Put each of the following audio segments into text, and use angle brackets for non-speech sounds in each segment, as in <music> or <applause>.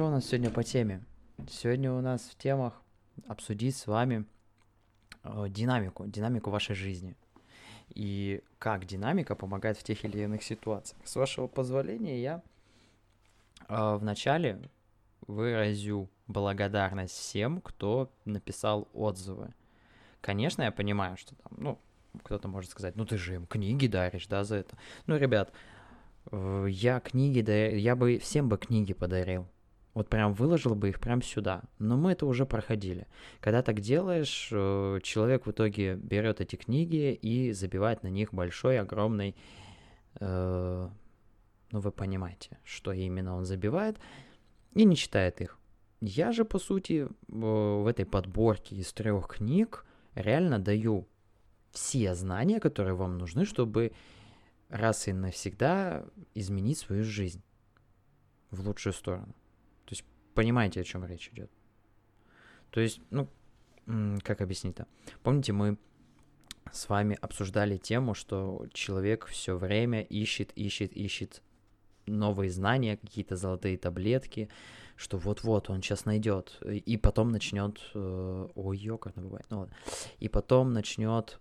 Что у нас сегодня по теме? Сегодня у нас в темах обсудить с вами э, динамику, динамику вашей жизни. И как динамика помогает в тех или иных ситуациях. С вашего позволения я э, вначале выразю благодарность всем, кто написал отзывы. Конечно, я понимаю, что там, ну, кто-то может сказать, ну ты же им книги даришь, да, за это. Ну, ребят, э, я книги, да, я бы всем бы книги подарил. Вот прям выложил бы их прям сюда. Но мы это уже проходили. Когда так делаешь, э, человек в итоге берет эти книги и забивает на них большой, огромный... Э, ну, вы понимаете, что именно он забивает, и не читает их. Я же, по сути, в этой подборке из трех книг реально даю все знания, которые вам нужны, чтобы раз и навсегда изменить свою жизнь в лучшую сторону понимаете, о чем речь идет. То есть, ну, как объяснить-то? Помните, мы с вами обсуждали тему, что человек все время ищет, ищет, ищет новые знания, какие-то золотые таблетки, что вот-вот он сейчас найдет, и потом начнет, э, ой, ё, как это бывает, ну ладно, и потом начнет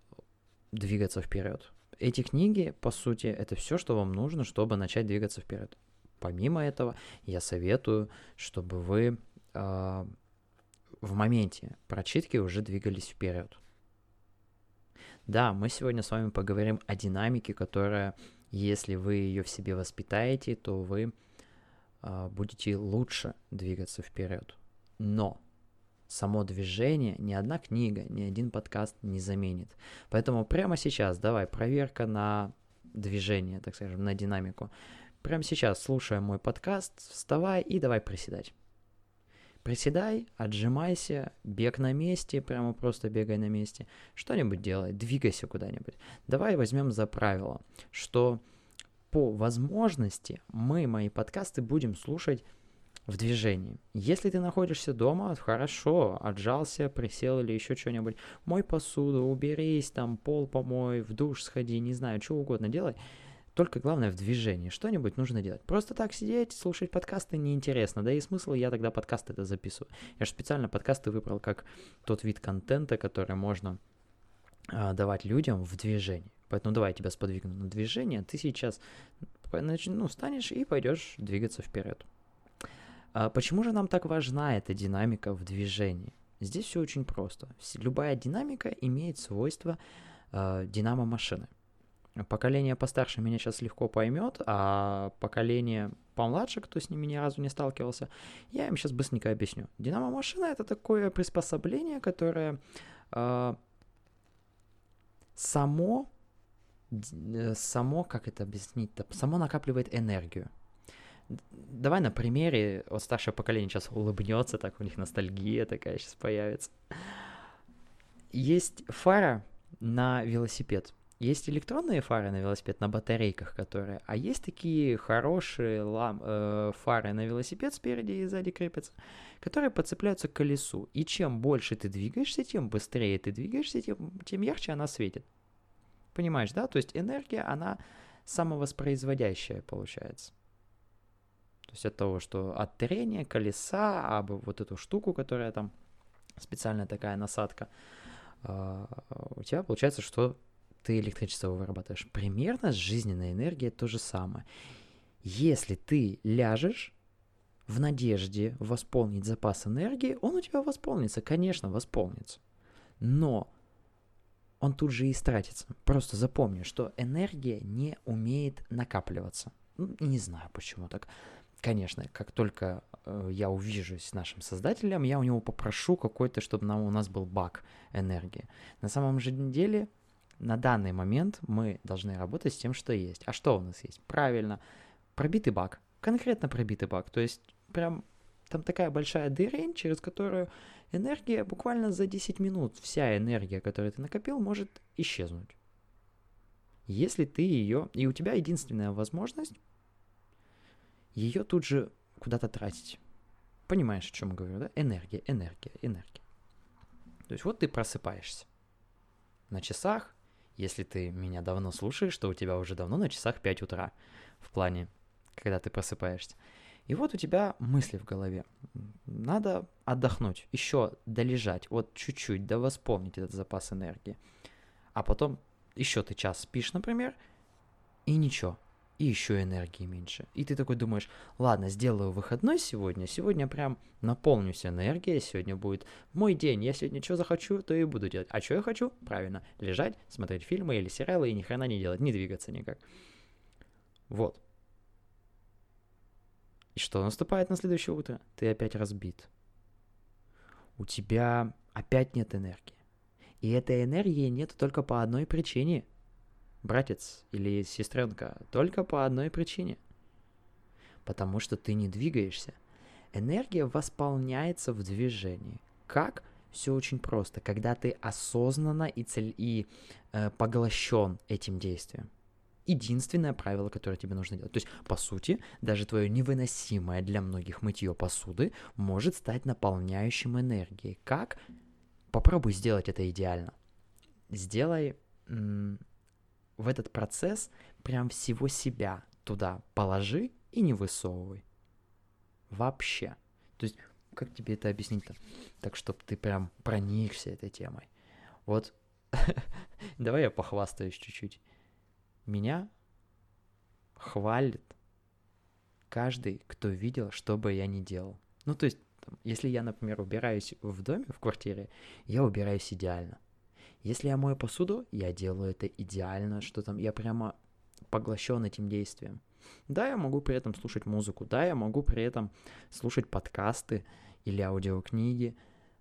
двигаться вперед. Эти книги, по сути, это все, что вам нужно, чтобы начать двигаться вперед. Помимо этого, я советую, чтобы вы э, в моменте прочитки уже двигались вперед. Да, мы сегодня с вами поговорим о динамике, которая, если вы ее в себе воспитаете, то вы э, будете лучше двигаться вперед. Но само движение ни одна книга, ни один подкаст не заменит. Поэтому прямо сейчас давай проверка на движение, так скажем, на динамику. Прямо сейчас, слушая мой подкаст, вставай и давай приседать. Приседай, отжимайся, бег на месте, прямо просто бегай на месте. Что-нибудь делай, двигайся куда-нибудь. Давай возьмем за правило, что по возможности мы мои подкасты будем слушать в движении. Если ты находишься дома, хорошо, отжался, присел или еще что-нибудь, мой посуду, уберись, там пол помой, в душ сходи, не знаю, что угодно делай – только главное в движении. Что-нибудь нужно делать. Просто так сидеть, слушать подкасты неинтересно. Да и смысл я тогда подкасты это записываю. Я же специально подкасты выбрал как тот вид контента, который можно а, давать людям в движении. Поэтому давай я тебя сподвигну на движение. Ты сейчас ну, станешь и пойдешь двигаться вперед. А почему же нам так важна эта динамика в движении? Здесь все очень просто. Любая динамика имеет свойство э, динамо-машины. Поколение постарше меня сейчас легко поймет, а поколение помладше, кто с ними ни разу не сталкивался, я им сейчас быстренько объясню. Динамо-машина это такое приспособление, которое э, само, само, как это объяснить-то, само накапливает энергию. Давай на примере, вот старшее поколение сейчас улыбнется, так у них ностальгия такая сейчас появится. Есть фара на велосипед – есть электронные фары на велосипед на батарейках, которые, а есть такие хорошие лам, э, фары на велосипед спереди и сзади крепятся, которые подцепляются к колесу. И чем больше ты двигаешься, тем быстрее ты двигаешься, тем, тем ярче она светит. Понимаешь, да? То есть энергия, она самовоспроизводящая получается. То есть от того, что от трения колеса, об вот эту штуку, которая там специальная такая насадка, э, у тебя получается, что ты электричество вырабатываешь. Примерно с жизненной энергией то же самое. Если ты ляжешь в надежде восполнить запас энергии, он у тебя восполнится, конечно, восполнится. Но он тут же и истратится. Просто запомни, что энергия не умеет накапливаться. Ну, не знаю, почему так. Конечно, как только э, я увижусь с нашим создателем, я у него попрошу какой-то, чтобы нам, у нас был бак энергии. На самом же деле на данный момент мы должны работать с тем, что есть. А что у нас есть? Правильно, пробитый бак. Конкретно пробитый бак. То есть прям там такая большая дырень, через которую энергия буквально за 10 минут, вся энергия, которую ты накопил, может исчезнуть. Если ты ее... И у тебя единственная возможность ее тут же куда-то тратить. Понимаешь, о чем я говорю, да? Энергия, энергия, энергия. То есть вот ты просыпаешься. На часах если ты меня давно слушаешь, то у тебя уже давно на часах 5 утра в плане, когда ты просыпаешься. И вот у тебя мысли в голове. Надо отдохнуть, еще долежать, вот чуть-чуть, да восполнить этот запас энергии. А потом еще ты час спишь, например, и ничего, и еще энергии меньше. И ты такой думаешь, ладно, сделаю выходной сегодня, сегодня прям наполнюсь энергией, сегодня будет мой день, я сегодня что захочу, то и буду делать. А что я хочу? Правильно, лежать, смотреть фильмы или сериалы и ни хрена не делать, не двигаться никак. Вот. И что наступает на следующее утро? Ты опять разбит. У тебя опять нет энергии. И этой энергии нет только по одной причине – братец или сестренка, только по одной причине. Потому что ты не двигаешься. Энергия восполняется в движении. Как? Все очень просто, когда ты осознанно и, цель, и э, поглощен этим действием. Единственное правило, которое тебе нужно делать. То есть, по сути, даже твое невыносимое для многих мытье посуды может стать наполняющим энергией. Как? Попробуй сделать это идеально. Сделай в этот процесс прям всего себя туда положи и не высовывай. Вообще. То есть, как тебе это объяснить-то? Так, чтобы ты прям проникся этой темой. Вот, <laughs> давай я похвастаюсь чуть-чуть. Меня хвалит каждый, кто видел, что бы я ни делал. Ну, то есть, если я, например, убираюсь в доме, в квартире, я убираюсь идеально. Если я мою посуду, я делаю это идеально, что там я прямо поглощен этим действием. Да, я могу при этом слушать музыку, да, я могу при этом слушать подкасты или аудиокниги,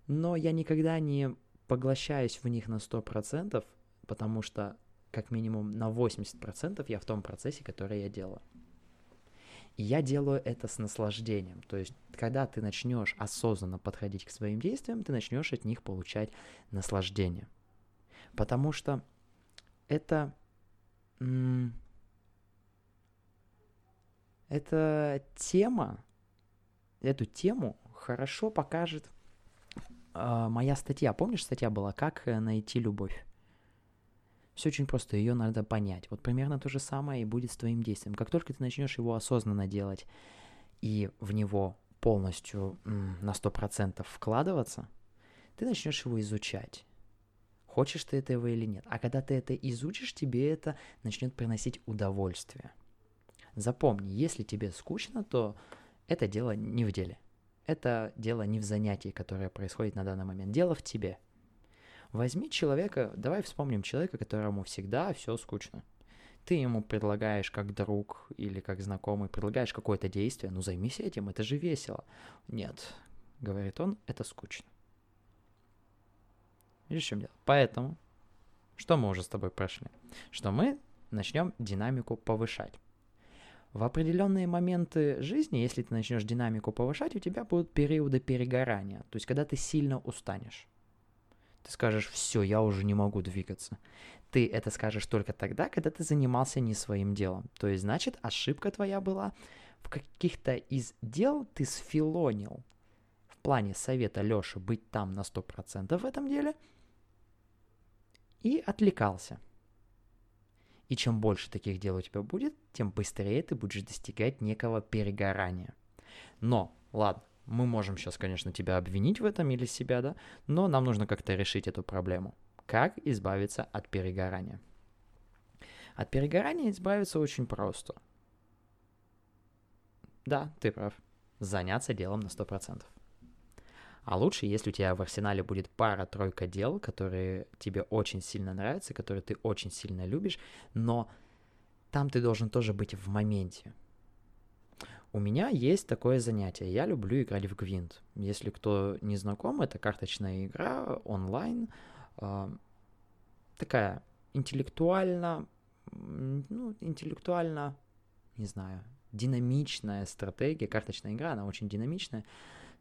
но я никогда не поглощаюсь в них на 100%, потому что как минимум на 80% я в том процессе, который я делаю. И я делаю это с наслаждением. То есть, когда ты начнешь осознанно подходить к своим действиям, ты начнешь от них получать наслаждение. Потому что это... Эта тема, эту тему хорошо покажет э, моя статья. Помнишь, статья была «Как найти любовь»? Все очень просто, ее надо понять. Вот примерно то же самое и будет с твоим действием. Как только ты начнешь его осознанно делать и в него полностью на 100% вкладываться, ты начнешь его изучать хочешь ты этого или нет. А когда ты это изучишь, тебе это начнет приносить удовольствие. Запомни, если тебе скучно, то это дело не в деле. Это дело не в занятии, которое происходит на данный момент. Дело в тебе. Возьми человека, давай вспомним человека, которому всегда все скучно. Ты ему предлагаешь как друг или как знакомый, предлагаешь какое-то действие, ну займись этим, это же весело. Нет, говорит он, это скучно. Видишь, в чем дело? Поэтому, что мы уже с тобой прошли? Что мы начнем динамику повышать. В определенные моменты жизни, если ты начнешь динамику повышать, у тебя будут периоды перегорания. То есть, когда ты сильно устанешь. Ты скажешь, все, я уже не могу двигаться. Ты это скажешь только тогда, когда ты занимался не своим делом. То есть, значит, ошибка твоя была в каких-то из дел ты сфилонил. В плане совета Лёши быть там на 100% в этом деле – и отвлекался. И чем больше таких дел у тебя будет, тем быстрее ты будешь достигать некого перегорания. Но, ладно, мы можем сейчас, конечно, тебя обвинить в этом или себя, да, но нам нужно как-то решить эту проблему. Как избавиться от перегорания? От перегорания избавиться очень просто. Да, ты прав. Заняться делом на 100%. А лучше, если у тебя в арсенале будет пара-тройка дел, которые тебе очень сильно нравятся, которые ты очень сильно любишь, но там ты должен тоже быть в моменте. У меня есть такое занятие. Я люблю играть в Гвинт. Если кто не знаком, это карточная игра онлайн. Э, такая интеллектуально, ну, интеллектуально, не знаю, динамичная стратегия. Карточная игра, она очень динамичная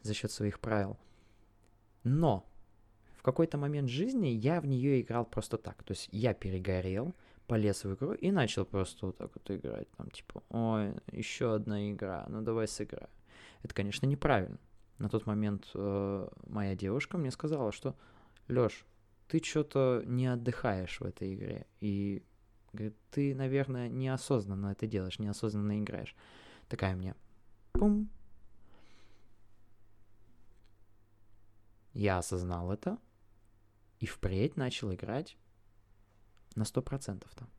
за счет своих правил. Но в какой-то момент жизни я в нее играл просто так. То есть я перегорел, полез в игру и начал просто вот так вот играть. Там типа, ой, еще одна игра, ну давай сыграем. Это, конечно, неправильно. На тот момент э, моя девушка мне сказала, что Лёш, ты что-то не отдыхаешь в этой игре. И говорит, ты, наверное, неосознанно это делаешь, неосознанно играешь. Такая мне, пум, я осознал это и впредь начал играть на 100% там.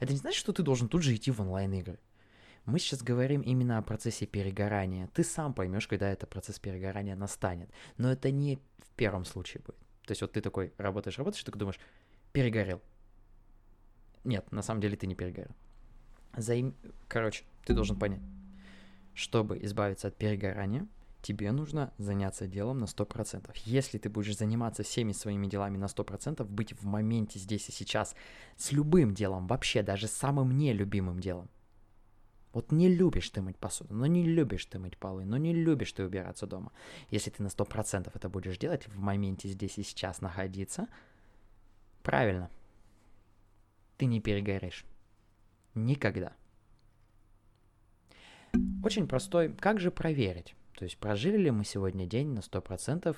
Это не значит, что ты должен тут же идти в онлайн-игры. Мы сейчас говорим именно о процессе перегорания. Ты сам поймешь, когда этот процесс перегорания настанет. Но это не в первом случае будет. То есть вот ты такой работаешь, работаешь, ты думаешь, перегорел. Нет, на самом деле ты не перегорел. Заим... Короче, ты должен понять, чтобы избавиться от перегорания, тебе нужно заняться делом на 100%. Если ты будешь заниматься всеми своими делами на 100%, быть в моменте здесь и сейчас с любым делом, вообще даже самым нелюбимым делом. Вот не любишь ты мыть посуду, но не любишь ты мыть полы, но не любишь ты убираться дома. Если ты на 100% это будешь делать, в моменте здесь и сейчас находиться, правильно, ты не перегоришь. Никогда. Очень простой. Как же проверить? То есть прожили ли мы сегодня день на 100%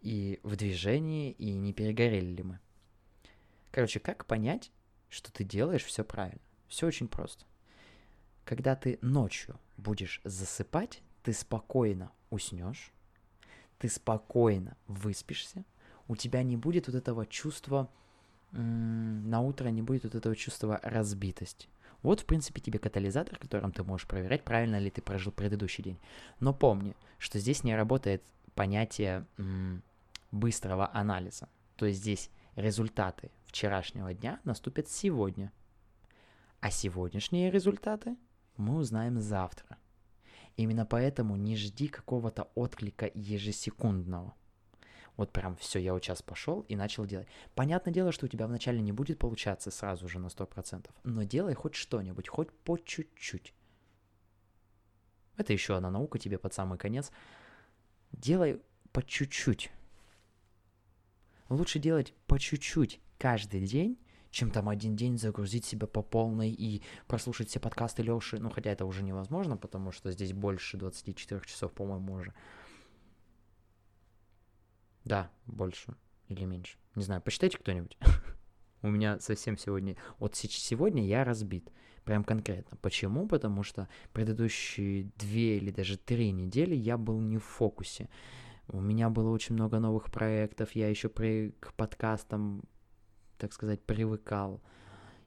и в движении, и не перегорели ли мы? Короче, как понять, что ты делаешь все правильно? Все очень просто. Когда ты ночью будешь засыпать, ты спокойно уснешь, ты спокойно выспишься, у тебя не будет вот этого чувства, на утро не будет вот этого чувства разбитости. Вот, в принципе, тебе катализатор, которым ты можешь проверять, правильно ли ты прожил предыдущий день. Но помни, что здесь не работает понятие м, быстрого анализа. То есть здесь результаты вчерашнего дня наступят сегодня. А сегодняшние результаты мы узнаем завтра. Именно поэтому не жди какого-то отклика ежесекундного вот прям все, я вот сейчас пошел и начал делать. Понятное дело, что у тебя вначале не будет получаться сразу же на 100%, но делай хоть что-нибудь, хоть по чуть-чуть. Это еще одна наука тебе под самый конец. Делай по чуть-чуть. Лучше делать по чуть-чуть каждый день, чем там один день загрузить себя по полной и прослушать все подкасты Леши. Ну, хотя это уже невозможно, потому что здесь больше 24 часов, по-моему, уже. Да, больше или меньше. Не знаю, посчитайте кто-нибудь. <laughs> У меня совсем сегодня... Вот сегодня я разбит. Прям конкретно. Почему? Потому что предыдущие две или даже три недели я был не в фокусе. У меня было очень много новых проектов, я еще при, к подкастам, так сказать, привыкал.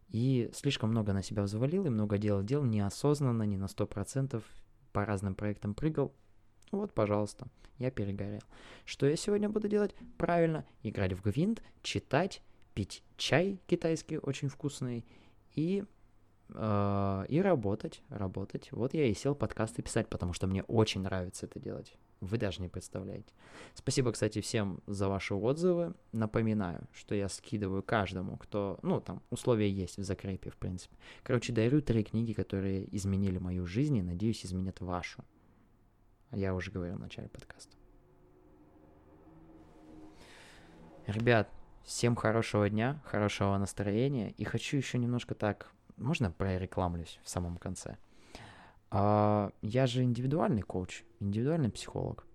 И слишком много на себя взвалил, и много дел делал неосознанно, не на сто процентов, по разным проектам прыгал. Вот, пожалуйста я перегорел. Что я сегодня буду делать? Правильно, играть в гвинт, читать, пить чай китайский очень вкусный и э, и работать, работать. Вот я и сел подкасты писать, потому что мне очень нравится это делать. Вы даже не представляете. Спасибо, кстати, всем за ваши отзывы. Напоминаю, что я скидываю каждому, кто... Ну, там, условия есть в закрепе, в принципе. Короче, дарю три книги, которые изменили мою жизнь и, надеюсь, изменят вашу. Я уже говорил в начале подкаста. Ребят, всем хорошего дня, хорошего настроения. И хочу еще немножко так, можно прорекламлюсь в самом конце. А, я же индивидуальный коуч, индивидуальный психолог.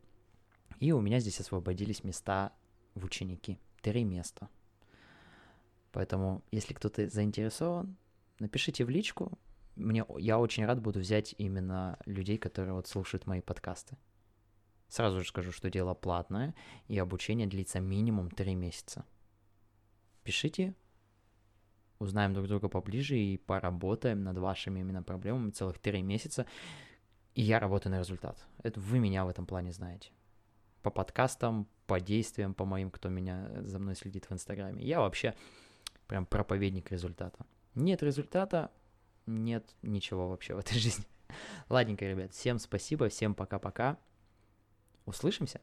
И у меня здесь освободились места в ученики. Три места. Поэтому, если кто-то заинтересован, напишите в личку, мне, я очень рад буду взять именно людей, которые вот слушают мои подкасты. Сразу же скажу, что дело платное, и обучение длится минимум 3 месяца. Пишите, узнаем друг друга поближе и поработаем над вашими именно проблемами целых 3 месяца. И я работаю на результат. Это вы меня в этом плане знаете. По подкастам, по действиям, по моим, кто меня за мной следит в Инстаграме. Я вообще прям проповедник результата. Нет результата, нет ничего вообще в этой <laughs> жизни. Ладненько, ребят, всем спасибо, всем пока-пока. Услышимся!